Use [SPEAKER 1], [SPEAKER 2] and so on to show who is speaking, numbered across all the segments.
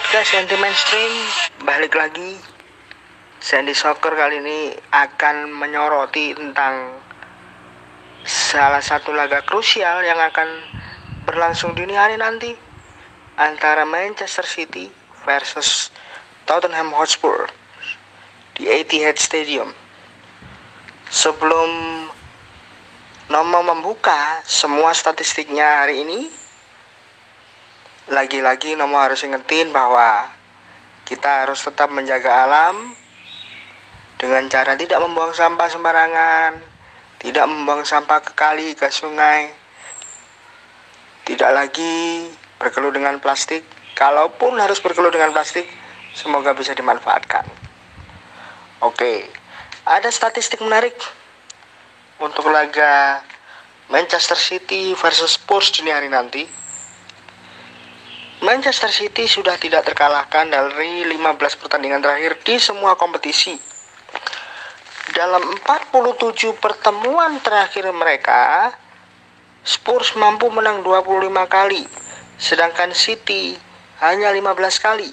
[SPEAKER 1] podcast anti mainstream balik lagi Sandy Soccer kali ini akan menyoroti tentang salah satu laga krusial yang akan berlangsung dini hari nanti antara Manchester City versus Tottenham Hotspur di Etihad Stadium. Sebelum Nomo membuka semua statistiknya hari ini, lagi-lagi nomor harus ingetin bahwa kita harus tetap menjaga alam dengan cara tidak membuang sampah sembarangan, tidak membuang sampah ke kali, ke sungai, tidak lagi berkeluh dengan plastik. Kalaupun harus berkeluh dengan plastik, semoga bisa dimanfaatkan. Oke, ada statistik menarik untuk laga Manchester City versus Spurs di hari nanti. Manchester City sudah tidak terkalahkan dari 15 pertandingan terakhir di semua kompetisi. Dalam 47 pertemuan terakhir mereka, Spurs mampu menang 25 kali, sedangkan City hanya 15 kali.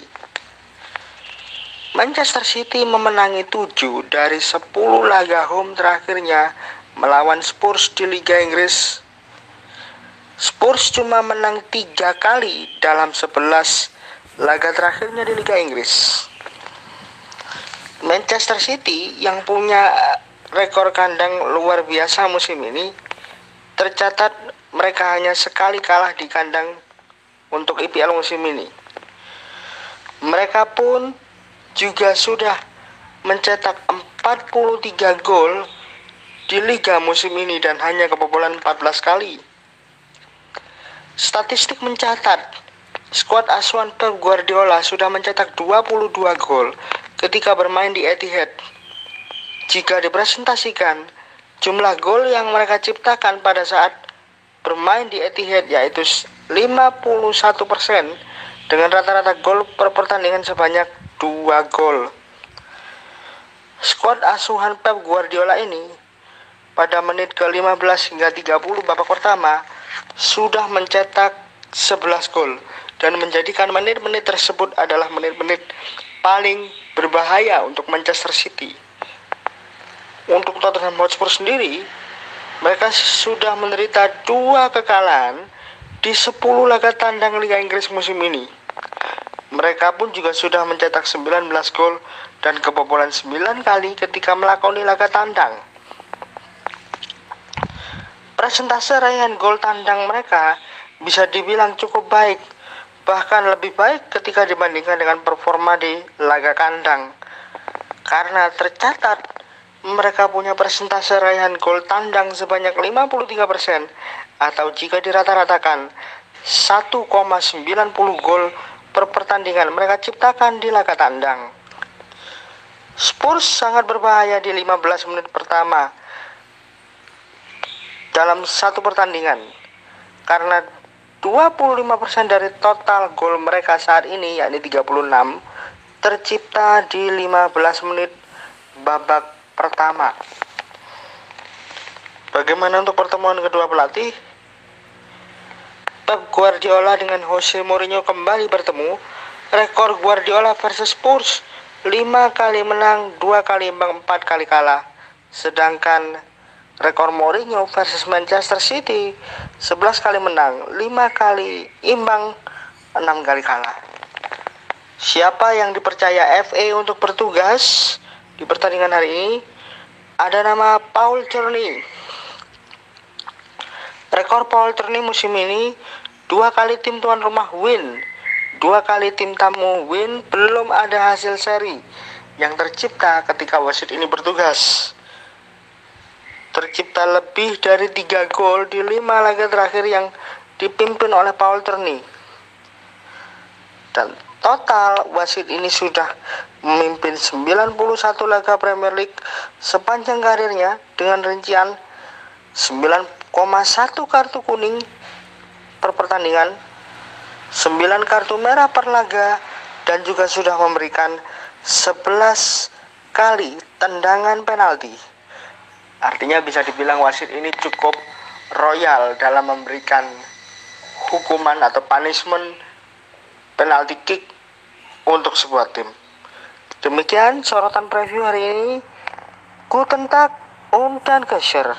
[SPEAKER 1] Manchester City memenangi 7 dari 10 laga home terakhirnya melawan Spurs di Liga Inggris Spurs cuma menang tiga kali dalam 11 laga terakhirnya di Liga Inggris. Manchester City yang punya rekor kandang luar biasa musim ini tercatat mereka hanya sekali kalah di kandang untuk IPL musim ini. Mereka pun juga sudah mencetak 43 gol di liga musim ini dan hanya kebobolan 14 kali. Statistik mencatat, skuad asuhan Pep Guardiola sudah mencetak 22 gol ketika bermain di Etihad. Jika dipresentasikan, jumlah gol yang mereka ciptakan pada saat bermain di Etihad yaitu 51% dengan rata-rata gol per pertandingan sebanyak 2 gol. Skuad asuhan Pep Guardiola ini pada menit ke-15 hingga 30 babak pertama sudah mencetak 11 gol dan menjadikan menit-menit tersebut adalah menit-menit paling berbahaya untuk Manchester City. Untuk Tottenham Hotspur sendiri, mereka sudah menderita dua kekalahan di 10 laga tandang Liga Inggris musim ini. Mereka pun juga sudah mencetak 19 gol dan kebobolan 9 kali ketika melakoni laga tandang. Presentase raihan gol tandang mereka bisa dibilang cukup baik, bahkan lebih baik ketika dibandingkan dengan performa di laga kandang. Karena tercatat mereka punya presentase raihan gol tandang sebanyak 53% atau jika dirata-ratakan 1,90 gol per pertandingan mereka ciptakan di laga tandang. Spurs sangat berbahaya di 15 menit pertama dalam satu pertandingan karena 25% dari total gol mereka saat ini yakni 36 tercipta di 15 menit babak pertama. Bagaimana untuk pertemuan kedua pelatih? Pep Guardiola dengan Jose Mourinho kembali bertemu. Rekor Guardiola versus Spurs 5 kali menang, 2 kali imbang, 4 kali kalah. Sedangkan rekor Mourinho versus Manchester City. 11 kali menang 5 kali imbang 6 kali kalah. Siapa yang dipercaya FA untuk bertugas di pertandingan hari ini? Ada nama Paul Tierney. Rekor Paul Tierney musim ini dua kali tim tuan rumah win dua kali tim tamu win belum ada hasil seri yang tercipta ketika wasit ini bertugas tercipta lebih dari tiga gol di lima laga terakhir yang dipimpin oleh Paul Terney. Dan total wasit ini sudah memimpin 91 laga Premier League sepanjang karirnya dengan rincian 9,1 kartu kuning per pertandingan, 9 kartu merah per laga, dan juga sudah memberikan 11 kali tendangan penalti. Artinya bisa dibilang wasit ini cukup royal dalam memberikan hukuman atau punishment penalti kick untuk sebuah tim. Demikian sorotan preview hari ini. Ku um dan ke share.